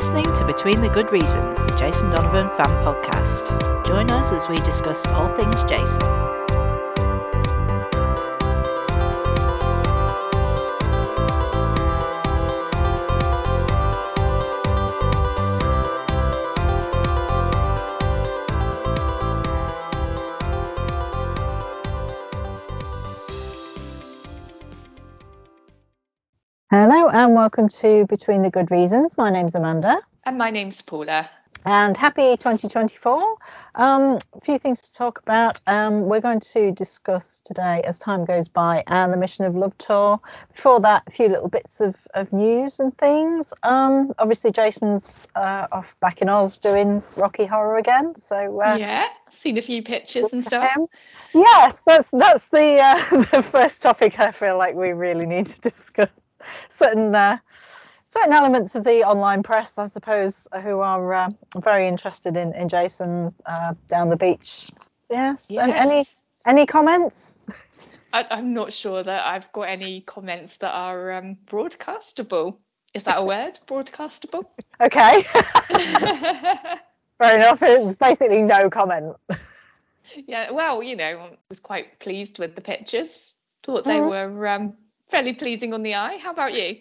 listening to Between the Good Reasons, the Jason Donovan fan podcast. Join us as we discuss all things Jason. Welcome to Between the Good Reasons. My name's Amanda. And my name's Paula. And happy 2024. Um, a few things to talk about. Um, we're going to discuss today, as time goes by, and the Mission of Love tour. Before that, a few little bits of, of news and things. Um, obviously, Jason's uh, off back in Oz doing Rocky Horror again. So uh, yeah, seen a few pictures and stuff. Yes, that's that's the uh, the first topic I feel like we really need to discuss certain uh, certain elements of the online press, I suppose, who are uh, very interested in in Jason uh, down the beach. Yes. yes. Any any comments? I, am not sure that I've got any comments that are um, broadcastable. Is that a word? Broadcastable? Okay. Fair enough. It's basically no comment. Yeah, well, you know, I was quite pleased with the pictures. Thought they mm. were um, fairly pleasing on the eye. How about you?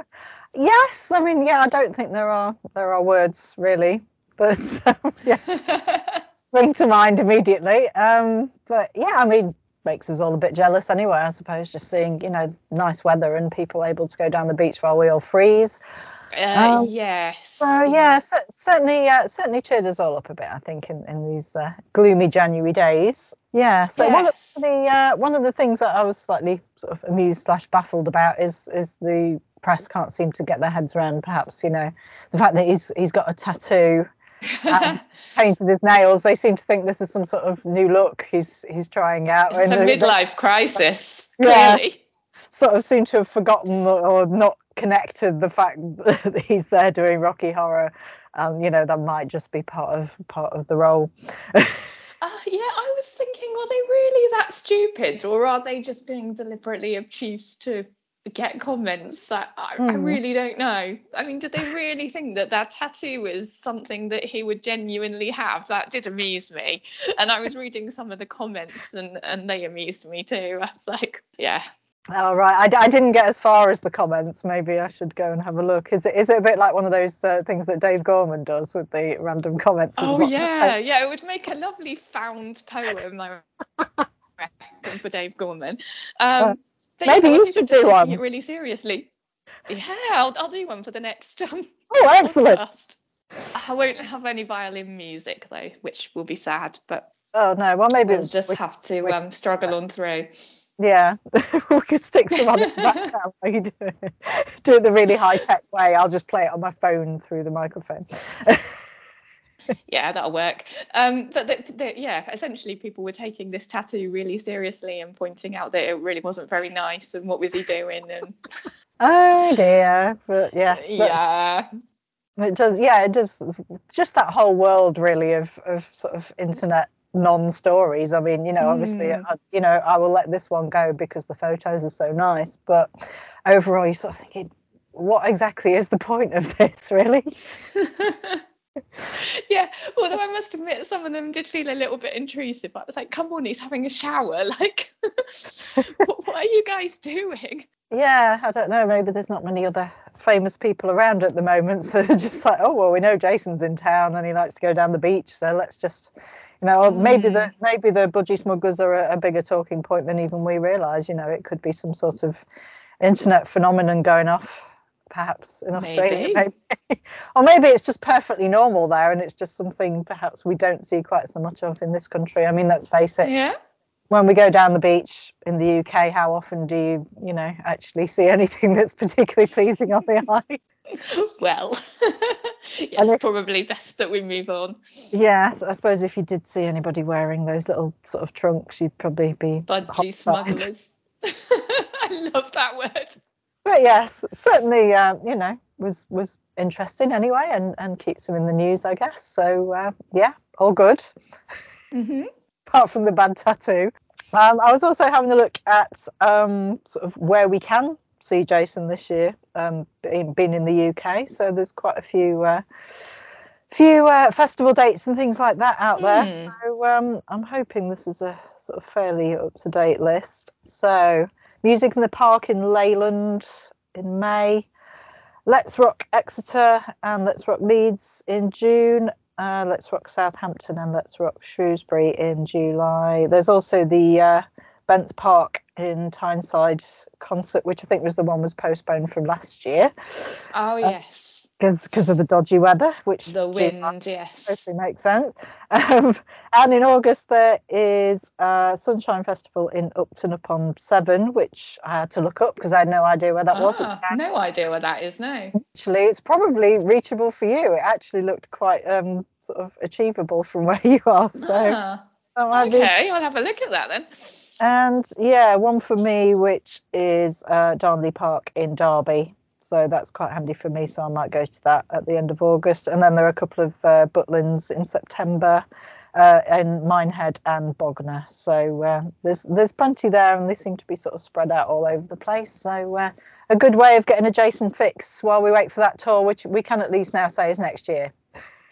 yes, I mean, yeah, I don't think there are there are words really, but um, yeah, spring to mind immediately. Um, but yeah, I mean, makes us all a bit jealous anyway, I suppose, just seeing you know nice weather and people able to go down the beach while we all freeze. Uh, um, yes. So yeah, so, certainly, uh, certainly cheered us all up a bit. I think in, in these uh, gloomy January days. Yeah. So yes. one of the uh, one of the things that I was slightly sort of amused slash baffled about is is the press can't seem to get their heads around perhaps you know the fact that he's he's got a tattoo and painted his nails. They seem to think this is some sort of new look he's he's trying out. It's a midlife crisis. Yeah. Clearly. Sort of seem to have forgotten or not connected the fact that he's there doing Rocky Horror, and you know that might just be part of part of the role. Uh, yeah, I was thinking, are they really that stupid, or are they just being deliberately obtuse to get comments? I, I, mm. I, hmm. really don't know. I mean, did they really think that that tattoo is something that he would genuinely have? That did amuse me, and I was reading some of the comments, and and they amused me too. I was like, yeah, Oh right, I, I didn't get as far as the comments. Maybe I should go and have a look. Is it is it a bit like one of those uh, things that Dave Gorman does with the random comments? Oh yeah, yeah. It would make a lovely found poem. I reckon for Dave Gorman. Um, uh, maybe you, you should do one. It really seriously. Yeah, I'll I'll do one for the next. Um, oh, excellent. Podcast. I won't have any violin music though, which will be sad. But oh no, well maybe we'll just we, have to we, um, struggle on through. Yeah, we could stick some on the background while you do it. Do it the really high tech way. I'll just play it on my phone through the microphone. yeah, that'll work. Um, but the, the, yeah, essentially people were taking this tattoo really seriously and pointing out that it really wasn't very nice and what was he doing and. oh dear, but yes. Yeah. It does, yeah, it does. Just that whole world, really, of of sort of internet non-stories. I mean, you know, obviously, mm. I, you know, I will let this one go because the photos are so nice. But overall, you're sort of thinking, what exactly is the point of this, really? yeah, although I must admit, some of them did feel a little bit intrusive. I was like, come on, he's having a shower. Like, what, what are you guys doing? Yeah, I don't know. Maybe there's not many other famous people around at the moment. So just like, oh, well, we know Jason's in town and he likes to go down the beach. So let's just you know, maybe the hmm. maybe the budgie smugglers are a, a bigger talking point than even we realise. You know, it could be some sort of internet phenomenon going off, perhaps in Australia, maybe. maybe. or maybe it's just perfectly normal there, and it's just something perhaps we don't see quite so much of in this country. I mean, let's face it. Yeah. When we go down the beach in the UK, how often do you, you know, actually see anything that's particularly pleasing on the eye? well, yes, probably best that we move on. Yes, I suppose if you did see anybody wearing those little sort of trunks, you'd probably be budgie smugglers. I love that word. But yes, certainly, uh, you know, was was interesting anyway, and and keeps them in the news, I guess. So uh, yeah, all good. Mm-hmm. Apart from the bad tattoo. Um, I was also having a look at um, sort of where we can see Jason this year, um, being, being in the UK. So there's quite a few uh, few uh, festival dates and things like that out there. Mm. So um, I'm hoping this is a sort of fairly up to date list. So Music in the Park in Leyland in May. Let's Rock Exeter and Let's Rock Leeds in June. Uh, Let's Rock Southampton and Let's Rock Shrewsbury in July. There's also the uh, Bents Park in Tyneside concert, which I think was the one was postponed from last year Oh yes. Because of the dodgy weather, which The wind, yes. totally makes sense. Um, and in August there is a Sunshine Festival in Upton upon Severn, which I had to look up because I had no idea where that was. Ah, no idea where that is, no. actually it's probably reachable for you. It actually looked quite um, sort of achievable from where you are. So Ah, might be- okay, I'll have a look at that then. And yeah, one for me, which is uh, Darley Park in Derby. So that's quite handy for me. So I might go to that at the end of August. And then there are a couple of uh, Butlins in September, uh, in Minehead and Bognor. So uh, there's there's plenty there, and they seem to be sort of spread out all over the place. So uh, a good way of getting a Jason fix while we wait for that tour, which we can at least now say is next year.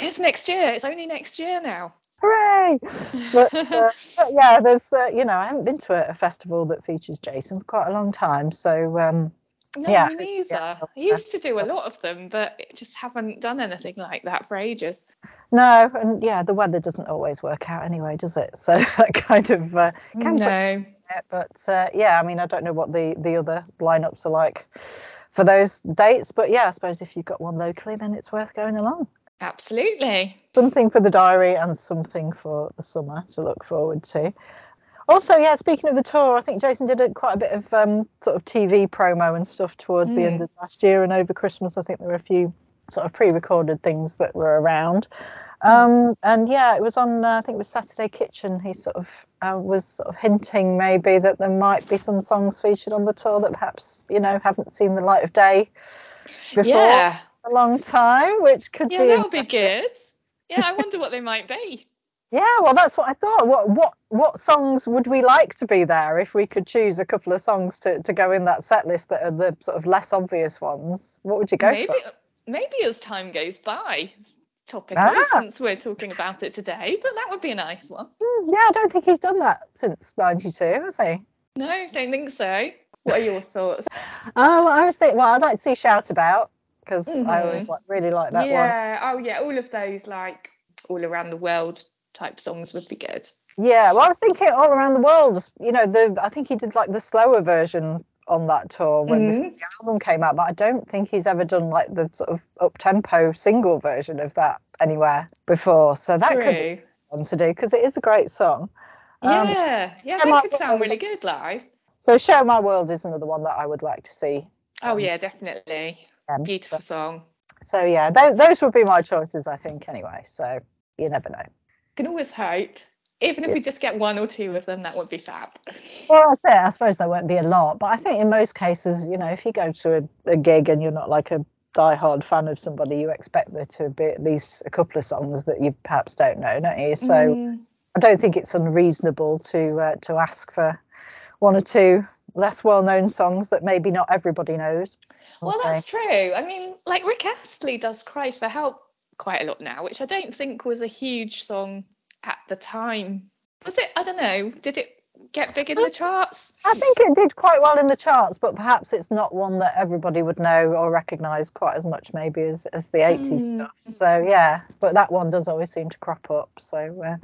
It's next year. It's only next year now. Hooray! But, uh, but yeah, there's uh, you know I haven't been to a, a festival that features Jason for quite a long time, so um, No, Yeah, me neither. yeah. I used to do a lot of them, but just haven't done anything like that for ages. no, and yeah, the weather doesn't always work out anyway, does it? So that kind of uh, can No. it, but uh, yeah, I mean I don't know what the the other lineups are like for those dates, but yeah, I suppose if you've got one locally, then it's worth going along. Absolutely. something for the diary and something for the summer to look forward to. Also, yeah, speaking of the tour, I think Jason did a, quite a bit of um, sort of TV promo and stuff towards the end of last year and over Christmas. I think there were a few sort of pre-recorded things that were around. Um, and yeah, it was on. Uh, I think it was Saturday Kitchen. He sort of uh, was sort of hinting maybe that there might be some songs featured on the tour that perhaps you know haven't seen the light of day before Yeah. a long time, which could Yeah, be Yeah, that would be good. Yeah, I wonder what they might be. Yeah, well, that's what I thought. What what what songs would we like to be there if we could choose a couple of songs to, to go in that set list that are the sort of less obvious ones? What would you go maybe for? maybe as time goes by. Topical Ah. since we're talking about it today, but that would be a nice one. Hmm, Yeah, I don't think he's done that since '92, has he? No, don't think so. What are your thoughts? Oh, I was thinking. Well, I'd like to see Shout About because I always Mhm. like really like that one. yeah. Oh yeah. All of those like all around the world type songs would be good. Yeah, well, I was thinking all around the world. You know, the I think he did like the slower version on that tour when Mhm. the album came out, but I don't think he's ever done like the sort of up tempo single version of that anywhere before. So that could be fun to do because it is a great song. Um, yeah. Yeah. That could sound really good live. So Share My World is another one that I would like to see. Oh Um, yeah, definitely. Um, Beautiful song. So yeah, those, those would be my choices, I think. Anyway, so you never know. Can always hope. Even if we just get one or two of them, that would be fab. Well, that's it. I suppose there won't be a lot, but I think in most cases, you know, if you go to a, a gig and you're not like a die-hard fan of somebody, you expect there to be at least a couple of songs that you perhaps don't know, don't you? So Mm, I don't think it's unreasonable to uh, to ask for one or two less well-known songs that maybe not everybody knows. I'll well, say. that's true. I mean, like Rick Astley does "Cry for Help" quite a lot now, which I don't think was a huge song at the time. Was it? I don't know. Did it get big in the charts? I think it did quite well in the charts, but perhaps it's not one that everybody would know or recognise quite as much maybe as, as the 80s Mm. stuff. So yeah, but that one does always seem to crop up. So uh,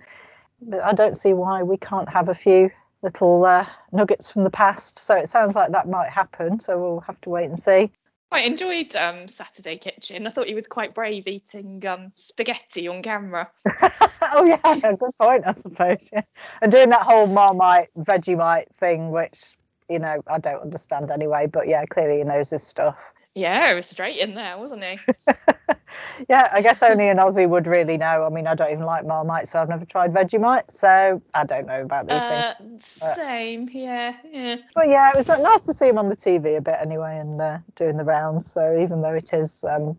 but I don't see why we can't have a few little uh, nuggets from the past. So it sounds like that might happen. So we'll have to wait and see. I enjoyed um, Saturday Kitchen. I thought he was quite brave eating um, spaghetti on camera. oh yeah, good point, I suppose. Yeah. And doing that whole Marmite Vegemite thing, which you know I don't understand anyway. But yeah, clearly he knows his stuff. Yeah, it was straight in there, wasn't he? yeah, I guess only an Aussie would really know. I mean, I don't even like Marmite, so I've never tried Vegemite, so I don't know about these things. Uh, same, yeah, yeah. But yeah, it was uh, nice to see him on the TV a bit anyway and uh, doing the rounds. So even though it is um,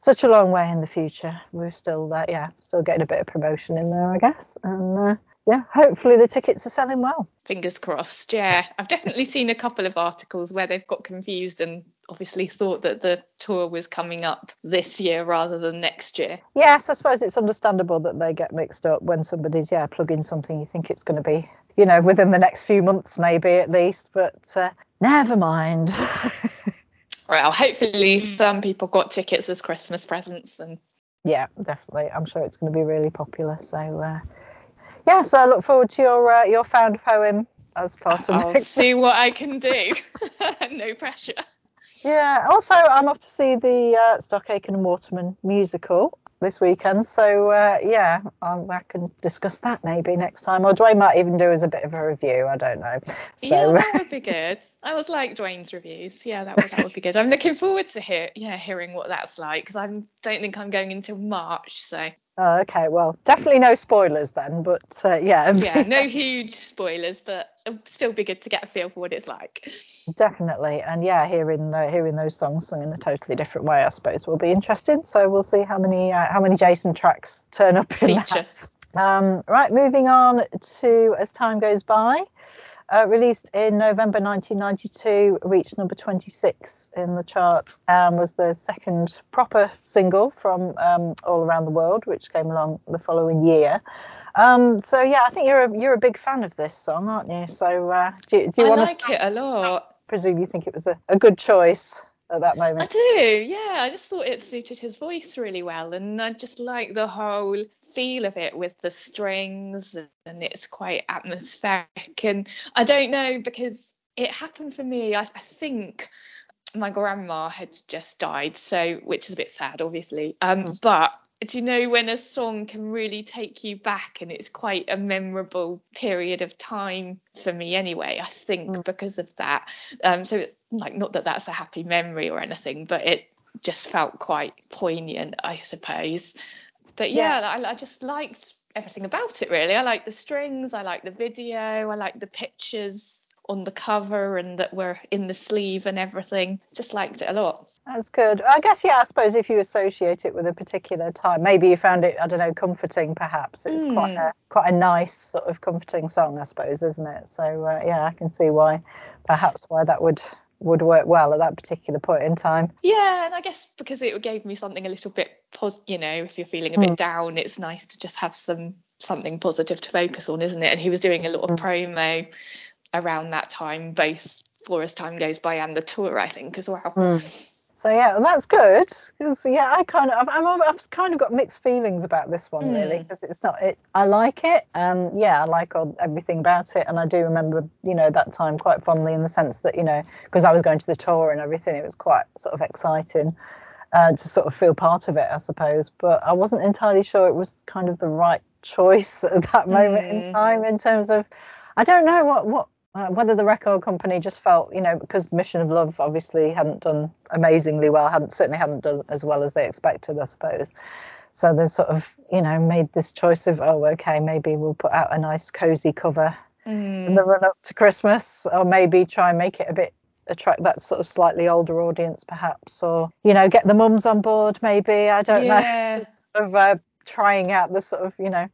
such a long way in the future, we're still uh, yeah, still getting a bit of promotion in there, I guess. And uh, yeah, hopefully the tickets are selling well. Fingers crossed. Yeah, I've definitely seen a couple of articles where they've got confused and obviously thought that the tour was coming up this year rather than next year. Yes, I suppose it's understandable that they get mixed up when somebody's yeah plugging something you think it's going to be you know within the next few months maybe at least, but uh, never mind. well, hopefully some people got tickets as Christmas presents and. Yeah, definitely. I'm sure it's going to be really popular. So. Uh, yeah, so I look forward to your uh, your found poem as part of. I'll see what I can do. no pressure. Yeah. Also, I'm off to see the uh, Stock Aitken and Waterman musical this weekend. So uh, yeah, um, I can discuss that maybe next time. Or Dwayne might even do as a bit of a review. I don't know. So, yeah, that would be good. I was like Dwayne's reviews. Yeah, that would that would be good. I'm looking forward to hear yeah hearing what that's like because I don't think I'm going until March. So Oh, okay. Well, definitely no spoilers then, but uh, yeah. yeah, no huge spoilers, but it'll still be good to get a feel for what it's like. Definitely, and yeah, hearing uh, hearing those songs sung in a totally different way, I suppose, will be interesting. So we'll see how many uh, how many Jason tracks turn up in Feature. that. Um, right, moving on to as time goes by. Uh, released in November 1992, reached number 26 in the charts and was the second proper single from um, All Around the World, which came along the following year. Um, so yeah, I think you're a you're a big fan of this song, aren't you? So uh, do, do you want like to? like it a lot. I presume you think it was a, a good choice at that moment. I do, yeah. I just thought it suited his voice really well, and I just like the whole feel of it with the strings, and it's quite atmospheric. And I don't know because it happened for me. I, I think my grandma had just died, so which is a bit sad, obviously. Um, mm. but do you know when a song can really take you back and it's quite a memorable period of time for me anyway i think mm. because of that um so like not that that's a happy memory or anything but it just felt quite poignant i suppose but yeah, yeah. I, I just liked everything about it really i like the strings i like the video i like the pictures on the cover and that were in the sleeve and everything. Just liked it a lot. That's good. I guess yeah. I suppose if you associate it with a particular time, maybe you found it I don't know comforting. Perhaps it's mm. quite a quite a nice sort of comforting song, I suppose, isn't it? So uh, yeah, I can see why perhaps why that would would work well at that particular point in time. Yeah, and I guess because it gave me something a little bit pos you know, if you're feeling a bit mm. down, it's nice to just have some something positive to focus on, isn't it? And he was doing a lot of mm. promo around that time, both for as time goes by and the tour, I think, as well. Mm. So yeah, that's good because yeah, I kind of I've, I've, I've, kind of got mixed feelings about this one mm. really because it's not it. I like it and yeah, I like all, everything about it and I do remember you know that time quite fondly in the sense that you know because I was going to the tour and everything, it was quite sort of exciting uh, to sort of feel part of it, I suppose. But I wasn't entirely sure it was kind of the right choice at that moment mm. in time in terms of I don't know what what uh, whether the record company just felt, you know, because Mission of Love obviously hadn't done amazingly well, hadn't certainly hadn't done as well as they expected, I suppose. So they sort of, you know, made this choice of, oh, okay, maybe we'll put out a nice cozy cover mm. in the run up to Christmas, or maybe try and make it a bit attract that sort of slightly older audience, perhaps, or you know, get the mums on board, maybe. I don't yeah. know. Of uh, trying out the sort of, you know,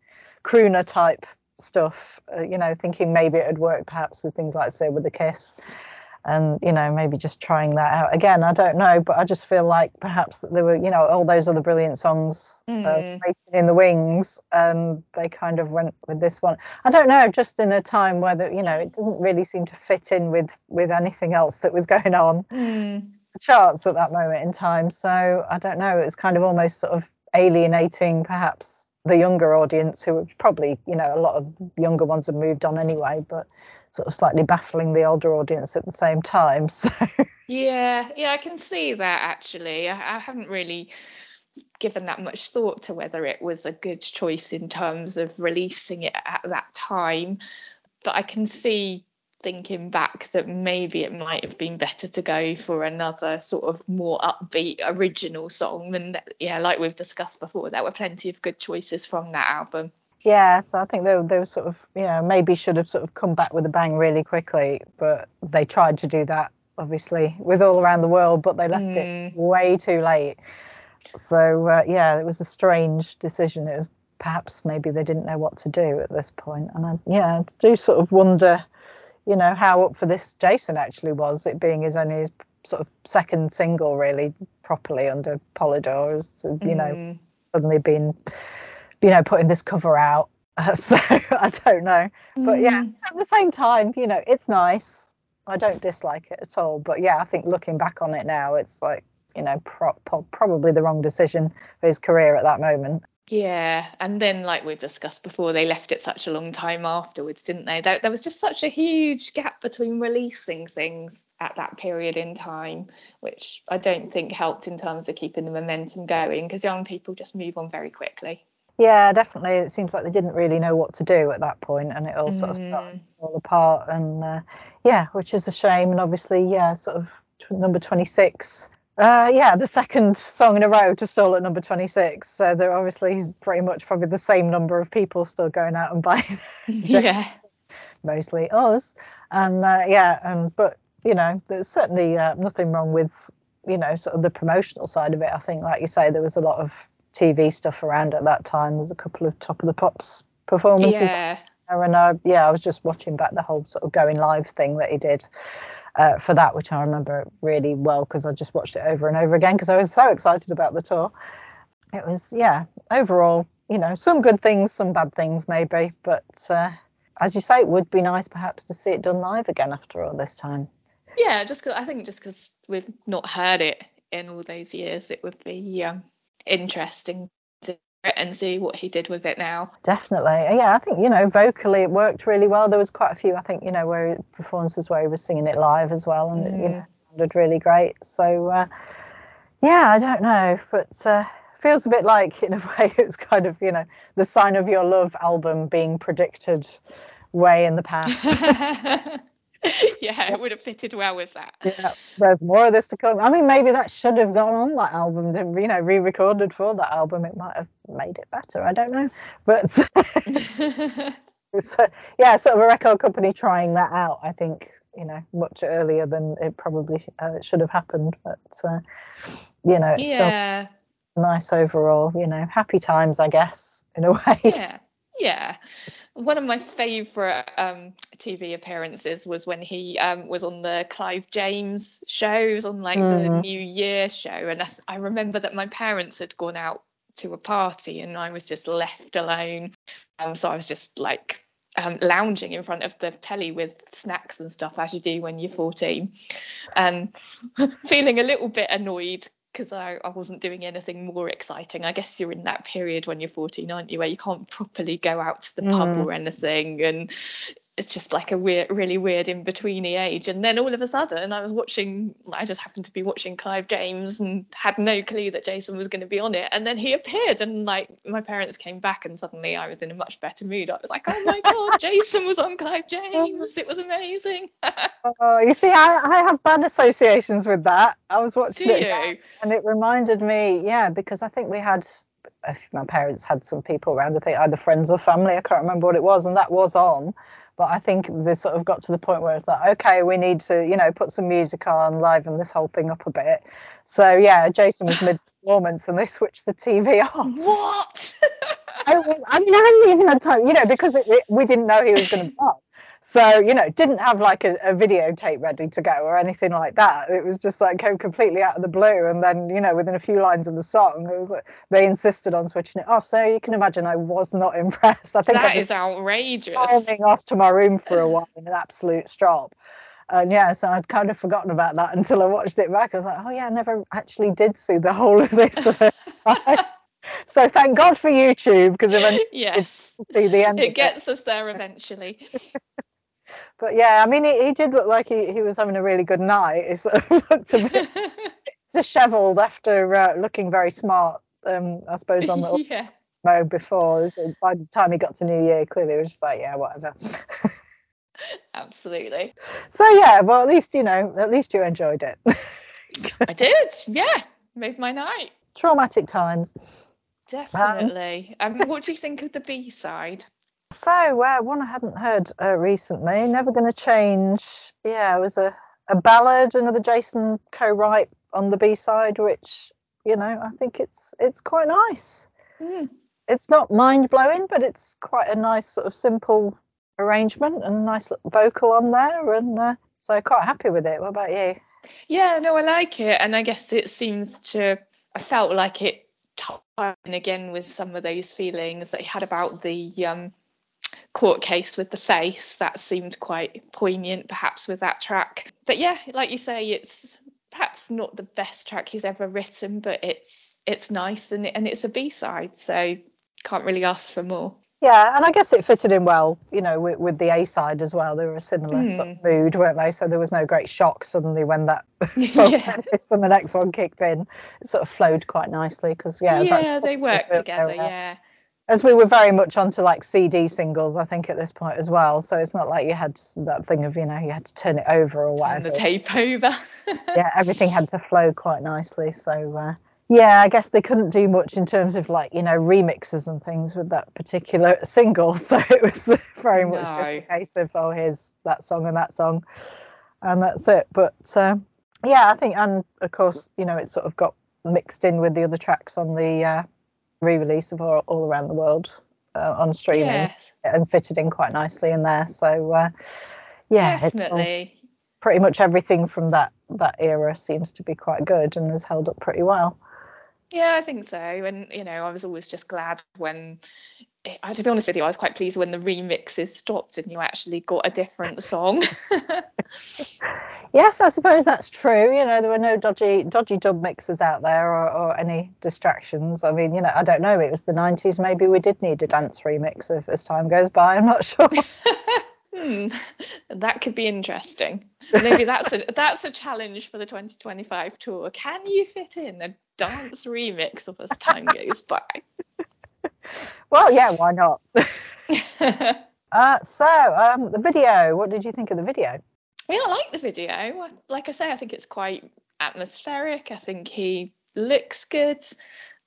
crooner type stuff, uh, you know, thinking maybe it would work perhaps with things like, say, with the kiss. And, you know, maybe just trying that out again. I don't know, but I just feel like perhaps that there were, you know, all those other brilliant songs mm. uh, waiting in the wings, and they kind of went with this one. I don't know, just in a time where, the, you know, it didn't really seem to fit in with with anything else that was going on. Mm. The charts at that moment in time. So I don't know. it was kind of almost sort of alienating, perhaps, the younger audience who have probably, you know, a lot of younger ones have moved on anyway, but sort of slightly baffling the older audience at the same time. So yeah, yeah, I can see that actually. I, I haven't really given that much thought to whether it was a good choice in terms of releasing it at that time, but I can see thinking back that maybe it might have been better to go for another sort of more upbeat original song and yeah like we've discussed before there were plenty of good choices from that album yeah so i think they, they were sort of you know maybe should have sort of come back with a bang really quickly but they tried to do that obviously with all around the world but they left mm. it way too late so uh, yeah it was a strange decision it was perhaps maybe they didn't know what to do at this point. And I, yeah, I do sort of wonder, you know, how up for this Jason actually was, it being his only his sort of second single really properly under Polydor, you know, mm. suddenly been, you know, putting this cover out. So I don't know, but yeah, mm. at the same time, you know, it's nice. I don't dislike it at all, but yeah, I think looking back on it now, it's like you know pro- pro- probably the wrong decision for his career at that moment. Yeah, and then like we've discussed before, they left it such a long time afterwards, didn't they? There, there, was just such a huge gap between releasing things at that period in time, which I don't think helped in terms of keeping the momentum going because young people just move on very quickly. Yeah, definitely. It seems like they didn't really know what to do at that point, and it all sort of started mm. to fall apart. And uh, yeah, which is a shame. And obviously, yeah, sort of number 26 uh, yeah, the second song in a row to stall at number 26. So they're obviously pretty much probably the same number of people still going out and buying. yeah. Mostly us. And uh, yeah, and but you know, there's certainly uh, nothing wrong with you know sort of the promotional side of it. I think, like you say, there was a lot of TV stuff around at that time. There's a couple of Top of the Pops performances. Yeah. And uh, yeah, I was just watching back the whole sort of going live thing that he did uh, for that, which I remember really well because I just watched it over and over again because I was so excited about the tour. It was, yeah, overall, you know, some good things, some bad things maybe, but uh, as you say, it would be nice perhaps to see it done live again after all this time. Yeah, just cause I think just because we've not heard it in all those years, it would be um, interesting and see what he did with it now. Definitely. Yeah, I think, you know, vocally it worked really well. There was quite a few, I think, you know, where performances where he was singing it live as well and mm. it, you know, sounded really great. So uh, yeah, I don't know, but uh, feels a bit like in a way it's kind of, you know, the sign of your love album being predicted way in the past. yeah, it would have fitted well with that. Yeah, there's more of this to come. I mean, maybe that should have gone on that album, and you know, re-recorded for that album. It might have made it better. I don't know, but so, yeah, sort of a record company trying that out. I think you know much earlier than it probably uh, should have happened, but uh, you know, yeah, nice overall. You know, happy times, I guess, in a way. Yeah. Yeah. One of my favourite um, TV appearances was when he um, was on the Clive James shows on like mm. the mm-hmm. New Year show. And I, I remember that my parents had gone out to a party and I was just left alone. Um, so I was just like um, lounging in front of the telly with snacks and stuff as you do when you're 14 and feeling a little bit annoyed because I, I wasn't doing anything more exciting. I guess you're in that period when you're 14, aren't you, where you can't properly go out to the pub mm. or anything, and it's just like a weird, really weird in betweeny age. And then all of a sudden, I was watching, I just happened to be watching Clive James and had no clue that Jason was going to be on it. And then he appeared, and like my parents came back, and suddenly I was in a much better mood. I was like, oh my god, Jason was on Clive James. It was amazing. oh, you see, I, I have bad associations with that. I was watching Do it, you? and it reminded me, yeah, because I think we had if my parents had some people around, I think either friends or family, I can't remember what it was, and that was on. But I think they sort of got to the point where it's like, okay, we need to, you know, put some music on, liven this whole thing up a bit. So yeah, Jason was mid performance and they switched the TV on. What? I, was, I mean, I hadn't even had time, you know, because it, it, we didn't know he was going to die. So, you know, didn't have like a, a videotape ready to go or anything like that. It was just like came completely out of the blue. And then, you know, within a few lines of the song, it was like, they insisted on switching it off. So you can imagine I was not impressed. I think that is outrageous. Storming off to my room for a while in an absolute strop. And yeah, so I'd kind of forgotten about that until I watched it back. I was like, oh yeah, I never actually did see the whole of this the first time. so thank God for YouTube because eventually yes. see the end. It gets it. us there eventually. But yeah, I mean, he, he did look like he, he was having a really good night. He sort of looked a bit dishevelled after uh, looking very smart, um, I suppose, on the yeah. mode before. So by the time he got to New Year, clearly it was just like, yeah, whatever. Absolutely. So yeah, well, at least you know, at least you enjoyed it. I did. Yeah, made my night. Traumatic times. Definitely. Um, um, what do you think of the B side? So, uh, one I hadn't heard uh, recently, Never Gonna Change. Yeah, it was a, a ballad, another Jason co-write on the B side, which, you know, I think it's it's quite nice. Mm. it's not mind blowing, but it's quite a nice sort of simple arrangement and a nice vocal on there, and uh, so quite happy with it. What about you? Yeah, no, I like it, and I guess it seems to. I felt like it tied in again with some of those feelings that he had about the um, court case with the face. That seemed quite poignant, perhaps, with that track. But yeah, like you say, it's perhaps not the best track he's ever written, but it's it's nice and and it's a B side, so can't really ask for more. Yeah, and I guess it fitted in well, you know, with, with the A side as well. They were a similar mm. sort of hmm. mood, weren't they? So there was no great shock suddenly when that yeah. and the next one kicked in. It sort of flowed quite nicely because yeah, yeah, they worked together. Yeah, as we were very much onto like CD singles, I think at this point as well. So it's not like you had that thing of you know you had to turn it over or whatever. Turn the tape over. yeah, everything had to flow quite nicely. So. Uh, yeah, I guess they couldn't do much in terms of like you know remixes and things with that particular single, so it was very much no. just a case of oh here's that song and that song, and that's it. But um, yeah, I think and of course you know it sort of got mixed in with the other tracks on the uh, re-release of all, all, Around the World uh, on streaming yeah. and fitted in quite nicely in there. So uh, yeah, definitely. Pretty much everything from that that era seems to be quite good and has held up pretty well. Yeah, I think so. And you know, I was always just glad when, I to be honest with you, I was quite pleased when the remixes stopped and you actually got a different song. yes, I suppose that's true. You know, there were no dodgy dodgy dub mixes out there or, or any distractions. I mean, you know, I don't know. It was the 90s. Maybe we did need a dance remix of, as time goes by. I'm not sure. Hmm, that could be interesting. Maybe that's a that's a challenge for the 2025 tour. Can you fit in a dance remix of as time goes by? Well, yeah, why not? uh, so, um, the video. What did you think of the video? Yeah, I like the video. Like I say, I think it's quite atmospheric. I think he looks good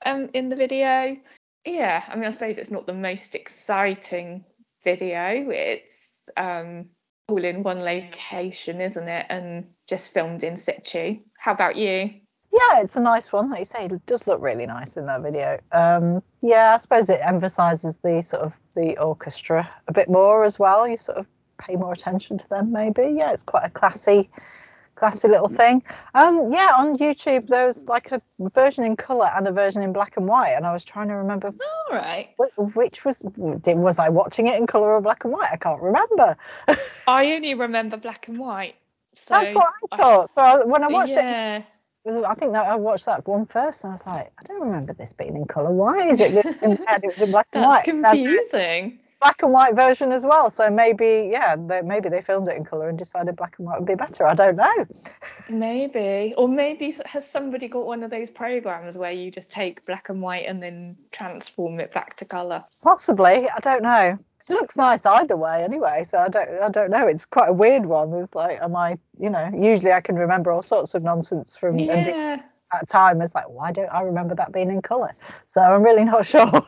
um, in the video. Yeah, I mean, I suppose it's not the most exciting video. It's um, all in one location, isn't it? And just filmed in situ. How about you? Yeah, it's a nice one. Like you say, it does look really nice in that video. Um, yeah, I suppose it emphasises the sort of the orchestra a bit more as well. You sort of pay more attention to them, maybe. Yeah, it's quite a classy classy little thing. Um, yeah, on YouTube there was like a version in color and a version in black and white, and I was trying to remember. All right. Which, was did, was I watching it in color or black and white? I can't remember. I only remember black and white. So That's what I thought. So I, when I watched yeah. it. I think that I watched that one first, and I was like, I don't remember this being in colour. Why is it in, it was in black and That's white? confusing black and white version as well. So maybe, yeah, they, maybe they filmed it in color and decided black and white would be better. I don't know. Maybe, or maybe has somebody got one of those programs where you just take black and white and then transform it back to color? Possibly. I don't know. It looks nice either way, anyway. So I don't, I don't know. It's quite a weird one. It's like, am I, you know, usually I can remember all sorts of nonsense from yeah. at time. It's like, why don't I remember that being in color? So I'm really not sure.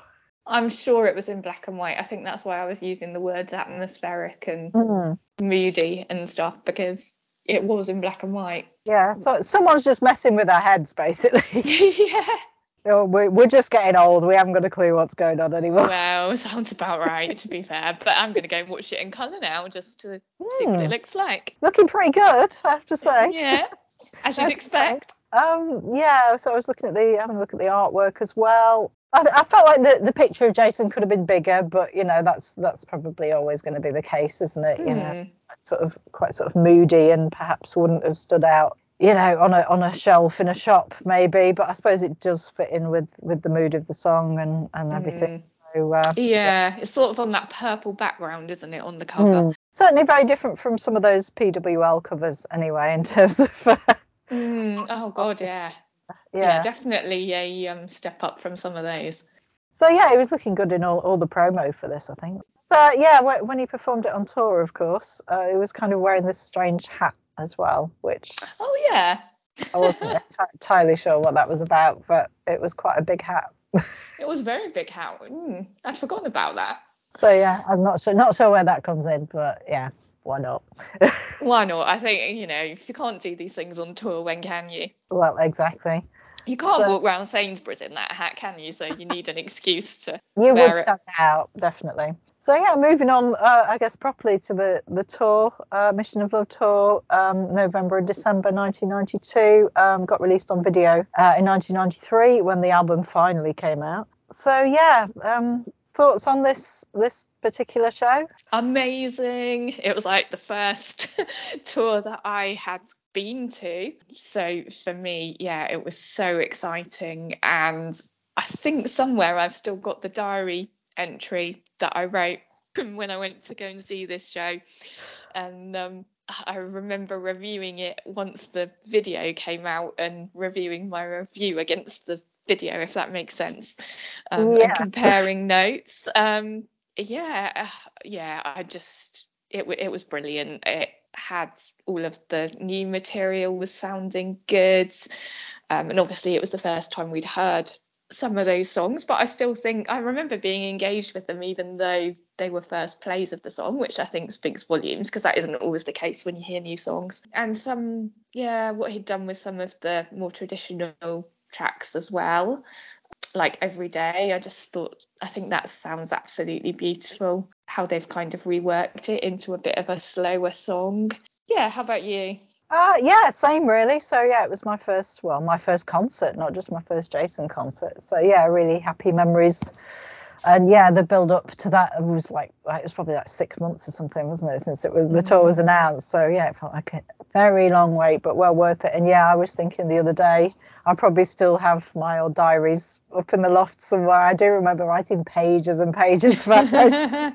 I'm sure it was in black and white. I think that's why I was using the words atmospheric and mm. moody and stuff because it was in black and white. Yeah, so someone's just messing with our heads basically. yeah. Oh, we're just getting old. We haven't got a clue what's going on anymore. Well, sounds about right, to be fair. But I'm going to go watch it in colour now just to mm. see what it hmm. looks like. Looking pretty good, I have to say. Yeah, as you'd expect. Um, yeah, so I was looking at the having a look at the artwork as well. I, I, felt like the, the picture of Jason could have been bigger, but you know that's that's probably always going to be the case, isn't it? Mm. You know, hmm. sort of quite sort of moody and perhaps wouldn't have stood out, you know, on a on a shelf in a shop maybe. But I suppose it does fit in with with the mood of the song and and everything. Mm. So, uh, yeah, yeah, it's sort of on that purple background, isn't it, on the cover? Mm. Certainly very different from some of those PWL covers, anyway, in terms of. Uh, oh God, yeah yeah. yeah, definitely a um, step up from some of those. So yeah, he was looking good in all, all the promo for this, I think. So yeah, when he performed it on tour, of course, uh, he was kind of wearing this strange hat as well, which oh yeah, I wasn't entirely sure what that was about, but it was quite a big hat. it was a very big hat. Mm, I'd forgotten about that. So yeah, I'm not sure not sure where that comes in, but yeah, why not? why not? I think you know if you can't do these things on tour, when can you? Well, exactly. You can't walk around Sainsbury's in that hat, can you? So you need an excuse to. You wear would it. out, definitely. So yeah, moving on, uh, I guess properly to the the tour, uh, Mission of Love tour, um, November and December 1992, um, got released on video uh, in 1993 when the album finally came out. So yeah, um, thoughts on this this particular show? amazing. It was like the first tour that I had been to. So for me, yeah, it was so exciting. And I think somewhere I've still got the diary entry that I wrote when I went to go and see this show. And um, I remember reviewing it once the video came out and reviewing my review against the video, if that makes sense, um, Yeah. and comparing notes. Um, yeah, uh, yeah, I just it w- it was brilliant. It had all of the new material was sounding good, um, and obviously it was the first time we'd heard some of those songs. But I still think I remember being engaged with them, even though they were first plays of the song, which I think speaks volumes because that isn't always the case when you hear new songs. And some, yeah, what he'd done with some of the more traditional tracks as well like every day. I just thought, I think that sounds absolutely beautiful. How they've kind of reworked it into a bit of a slower song. Yeah, how about you? Uh, yeah, same really. So yeah, it was my first, well, my first concert, not just my first Jason concert. So yeah, really happy memories. And yeah, the build up to that was like it was probably like six months or something, wasn't it, since it was the tour was announced. So yeah, it felt like a very long wait, but well worth it. And yeah, I was thinking the other day, I probably still have my old diaries up in the loft somewhere. I do remember writing pages and pages about so,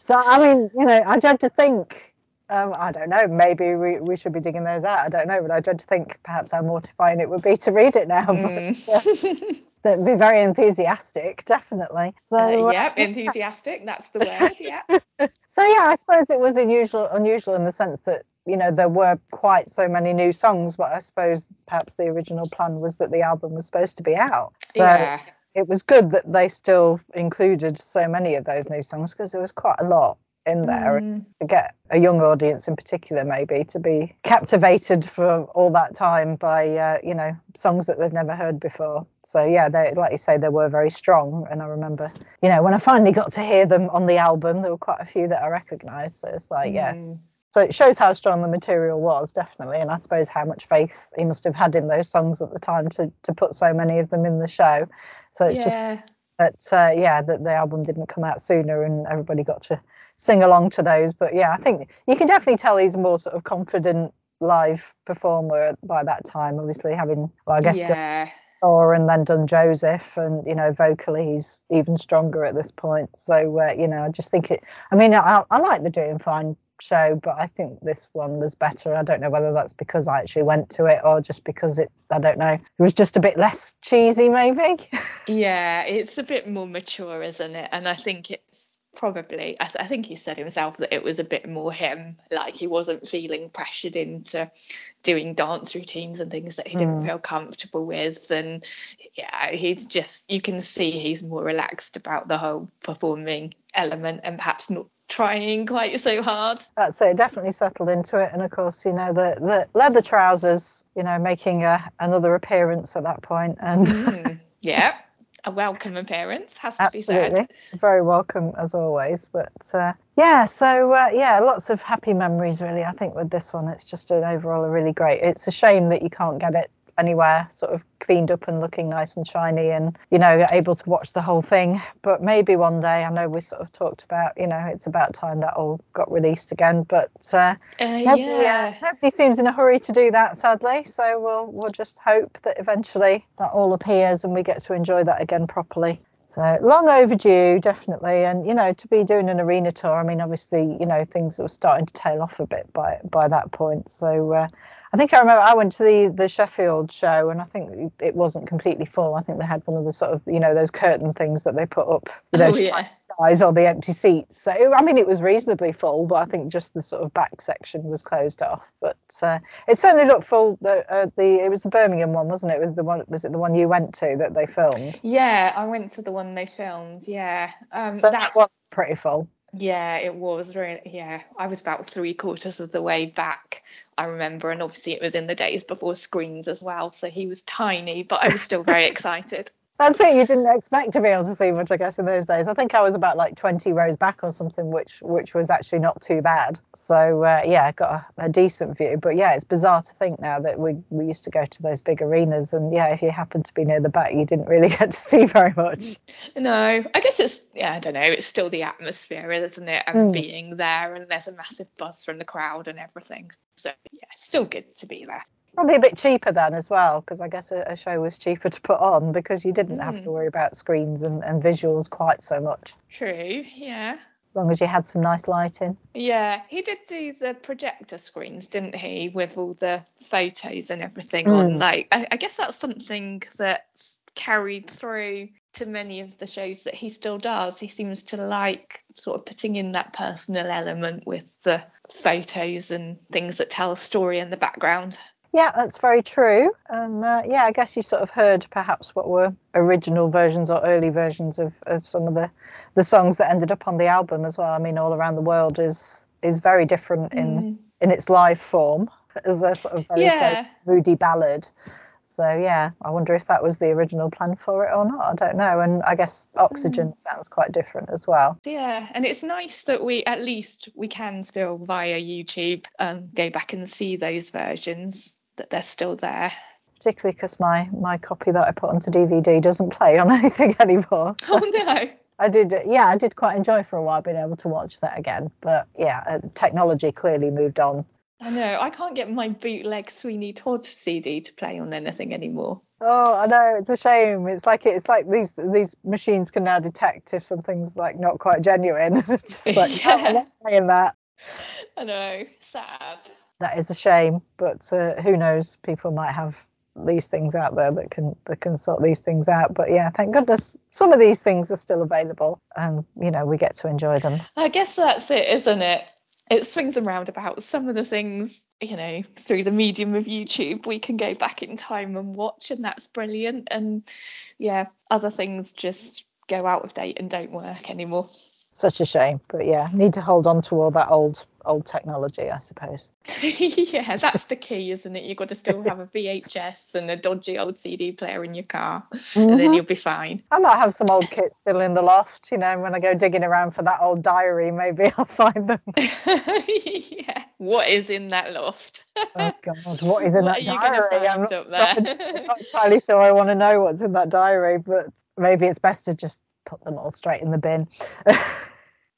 so I mean, you know, I dread to think. Um, I don't know. Maybe we, we should be digging those out. I don't know, but I to think perhaps how mortifying it would be to read it now. Mm. But, that'd be very enthusiastic, definitely. So Uh, uh, yep, enthusiastic. That's the word. Yeah. so yeah, I suppose it was unusual, unusual in the sense that you know there were quite so many new songs, but I suppose perhaps the original plan was that the album was supposed to be out. So yeah. it was good that they still included so many of those new songs because there was quite a lot in there Mm. to get a young audience in particular maybe to be captivated for all that time by uh, you know songs that they've never heard before. So yeah they like you say they were very strong. And i remember you know when i finally got to hear them on the album there were quite a few that i recognized so it's like yeah. Mm. so it shows how strong the material was definitely. And i suppose how much faith he must have had in those songs at the time to to put so many of them in the show. So it's just that uh, yeah that the album didn't come out sooner and everybody got to sing along to those but yeah i think you can definitely tell he's a more sort of confident live performer by that time obviously having well i guess yeah. Thor and then done joseph and you know vocally he's even stronger at this point so uh, you know i just think it i mean I, I like the doing fine show but i think this one was better i don't know whether that's because i actually went to it or just because it's, i don't know it was just a bit less cheesy maybe Yeah, it's a bit more mature, isn't it? And I think it's probably, I, th- I think he said himself that it was a bit more him, like he wasn't feeling pressured into doing dance routines and things that he didn't Mm. feel comfortable with. And yeah, he's just, you can see he's more relaxed about the whole performing element and perhaps not trying quite so hard. That's it. Definitely settled into it, and of course, you know the the leather trousers, you know, making a, another appearance at that point, and Mm, yeah, a welcome appearance has to be said. absolutely very welcome as always. But uh, yeah, so uh, yeah, lots of happy memories really. I think with this one, it's just an overall a really great. It's a shame that you can't get it anywhere sort of cleaned up and looking nice and shiny and you know able to watch the whole thing but maybe one day i know we sort of talked about you know it's about time that all got released again but uh, Uh, Nobody, yeah. uh, nobody seems in a hurry to do that, sadly. So we'll we'll just hope that eventually that all appears and we get to enjoy that again properly. So long overdue, definitely. And you know, to be doing an arena tour, I mean, obviously, you know, things were starting to tail off a bit by by that point. So uh, I think I remember I went to the the Sheffield show and I think it wasn't completely full. I think they had one of the sort of you know those curtain things that they put up, you know, Oh, to yeah. try to disguise all the empty seats. So I mean, it was reasonably full, but I think just the sort of back section was closed off. But uh, it certainly looked full. The, uh, the it was the Birmingham one, wasn't it? It was the one was it the one you went to that they filmed? Yeah, I went to the one they filmed. Yeah, um, So that that was pretty full. Yeah, it was really. Yeah, I was about three quarters of the way back. I remember, and obviously it was in the days before screens as well. So he was tiny, but I was still very excited. That's it. You didn't expect to be able to see much, I guess, in those days. I think I was about like 20 rows back or something, which which was actually not too bad. So uh, yeah, I got a, a, decent view. But yeah, it's bizarre to think now that we we used to go to those big arenas, and yeah, if you happened to be near the back, you didn't really get to see very much. No, I guess it's yeah, I don't know. It's still the atmosphere, isn't it? And mm. being there, and there's a massive buzz from the crowd and everything. So yeah, still good to be there. Probably a bit cheaper then as well, because I guess a, a, show was cheaper to put on because you didn't mm. have to hmm. worry about screens and, and visuals quite so much. True, yeah. As long as you had some nice lighting. Yeah, he did do the projector screens, didn't he, with all the photos and everything mm. on. Like, I, I guess that's something that's carried through to many of the shows that he still does. He seems to like sort of putting in that personal element with the photos and things that tell a story in the background. Yeah, that's very true. And uh, yeah, I guess you sort of heard perhaps what were original versions or early versions of, of some of the, the songs that ended up on the album as well. I mean, All Around the World is is very different in mm. in its live form as a sort of very yeah. moody ballad. So yeah, I wonder if that was the original plan for it or not. I don't know. And I guess Oxygen mm. sounds quite different as well. Yeah, and it's nice that we at least we can still via YouTube um, go back and see those versions that they're still there. Particularly because my my copy that I put onto DVD doesn't play on anything anymore. Oh no. I did, yeah, I did quite enjoy for a while being able to watch that again. But yeah, uh, technology clearly moved on. I know. I can't get my bootleg Sweeney Todd CD to play on anything anymore. Oh, I know. It's a shame. It's like it's like these these machines can now detect if something's like not quite genuine. Just like, yeah. oh, playing that. I know. Sad that is a shame. But uh, who knows? People might have these things out there that can that can sort these things out. But yeah, thank goodness some of these things are still available, and you know we get to enjoy them. I guess that's it, isn't it? It swings and roundabouts. Some of the things, you know, through the medium of YouTube, we can go back in time and watch, and that's brilliant. And yeah, other things just go out of date and don't work anymore such a shame but yeah need to hold on to all that old old technology i suppose. Yeah that's the key isn't it? You've got to still have a vhs and a dodgy old cd player in your car mm-hmm. and then mm-hmm. you'll be fine. I might have some old kits still in the loft you know when i go digging around for that old diary maybe i'll find them. Yeah what is in that loft? Oh god what is in what that diary? i'm not, not, not entirely sure i want to know what's in that diary but maybe it's best to just put them all straight in the bin.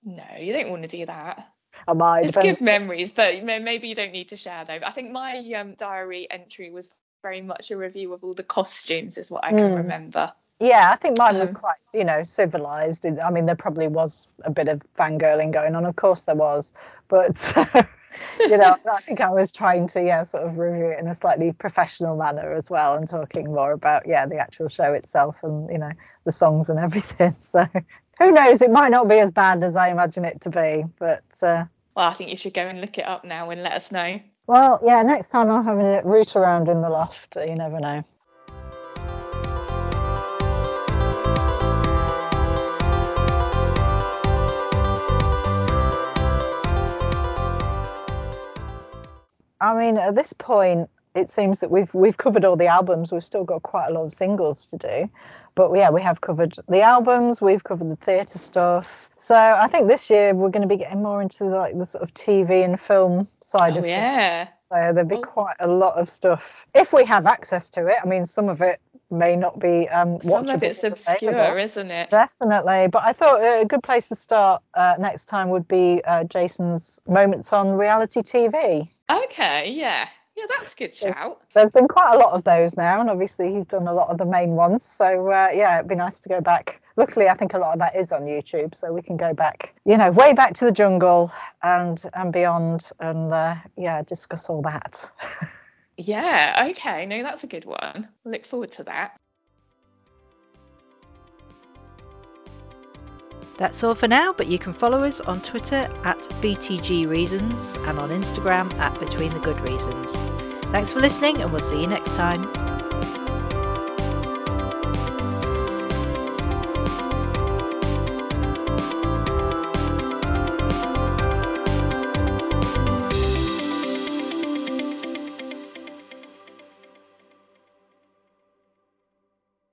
no, you don't want to do that. Am I. It's good memories, but maybe you don't need to share them. I think my um, diary entry was very much a review of all the costumes, is what I can mm. remember. Yeah, I think mine was um, quite, you know, civilized. I mean, there probably was a bit of fangirling going on. Of course, there was, but you know, I think I was trying to, yeah, sort of review it in a slightly professional manner as well, and talking more about, yeah, the actual show itself and you know the songs and everything. So who knows? It might not be as bad as I imagine it to be, but. Uh, well, I think you should go and look it up now and let us know. Well, yeah, next time I'll have a root around in the loft. You never know. I mean, at this point, it seems that we've we've covered all the albums. We've still got quite a lot of singles to do, but yeah, we have covered the albums. We've covered the theatre stuff. So I think this year we're going to be getting more into the, like the sort of TV and film side oh, of. Yeah. So there'll be quite a lot of stuff if we have access to it. I mean, some of it may not be um some of it's obscure isn't it? definitely. But i thought a good place to start uh, next time would be uh, jason's moments on reality tv okay yeah. Yeah that's a good shout. there's been quite a lot of those now and obviously he's done a lot of the main ones. So uh, yeah it'd be nice to go back. Luckily i think a lot of that is on youtube so we can go back you know way back to the jungle and and beyond and uh, yeah discuss all that Yeah, okay. No, that's a good one. Look forward to that. That's all for now, but you can follow us on Twitter at BTG Reasons and on Instagram at Between the Good Reasons. Thanks for listening, and we'll see you next time.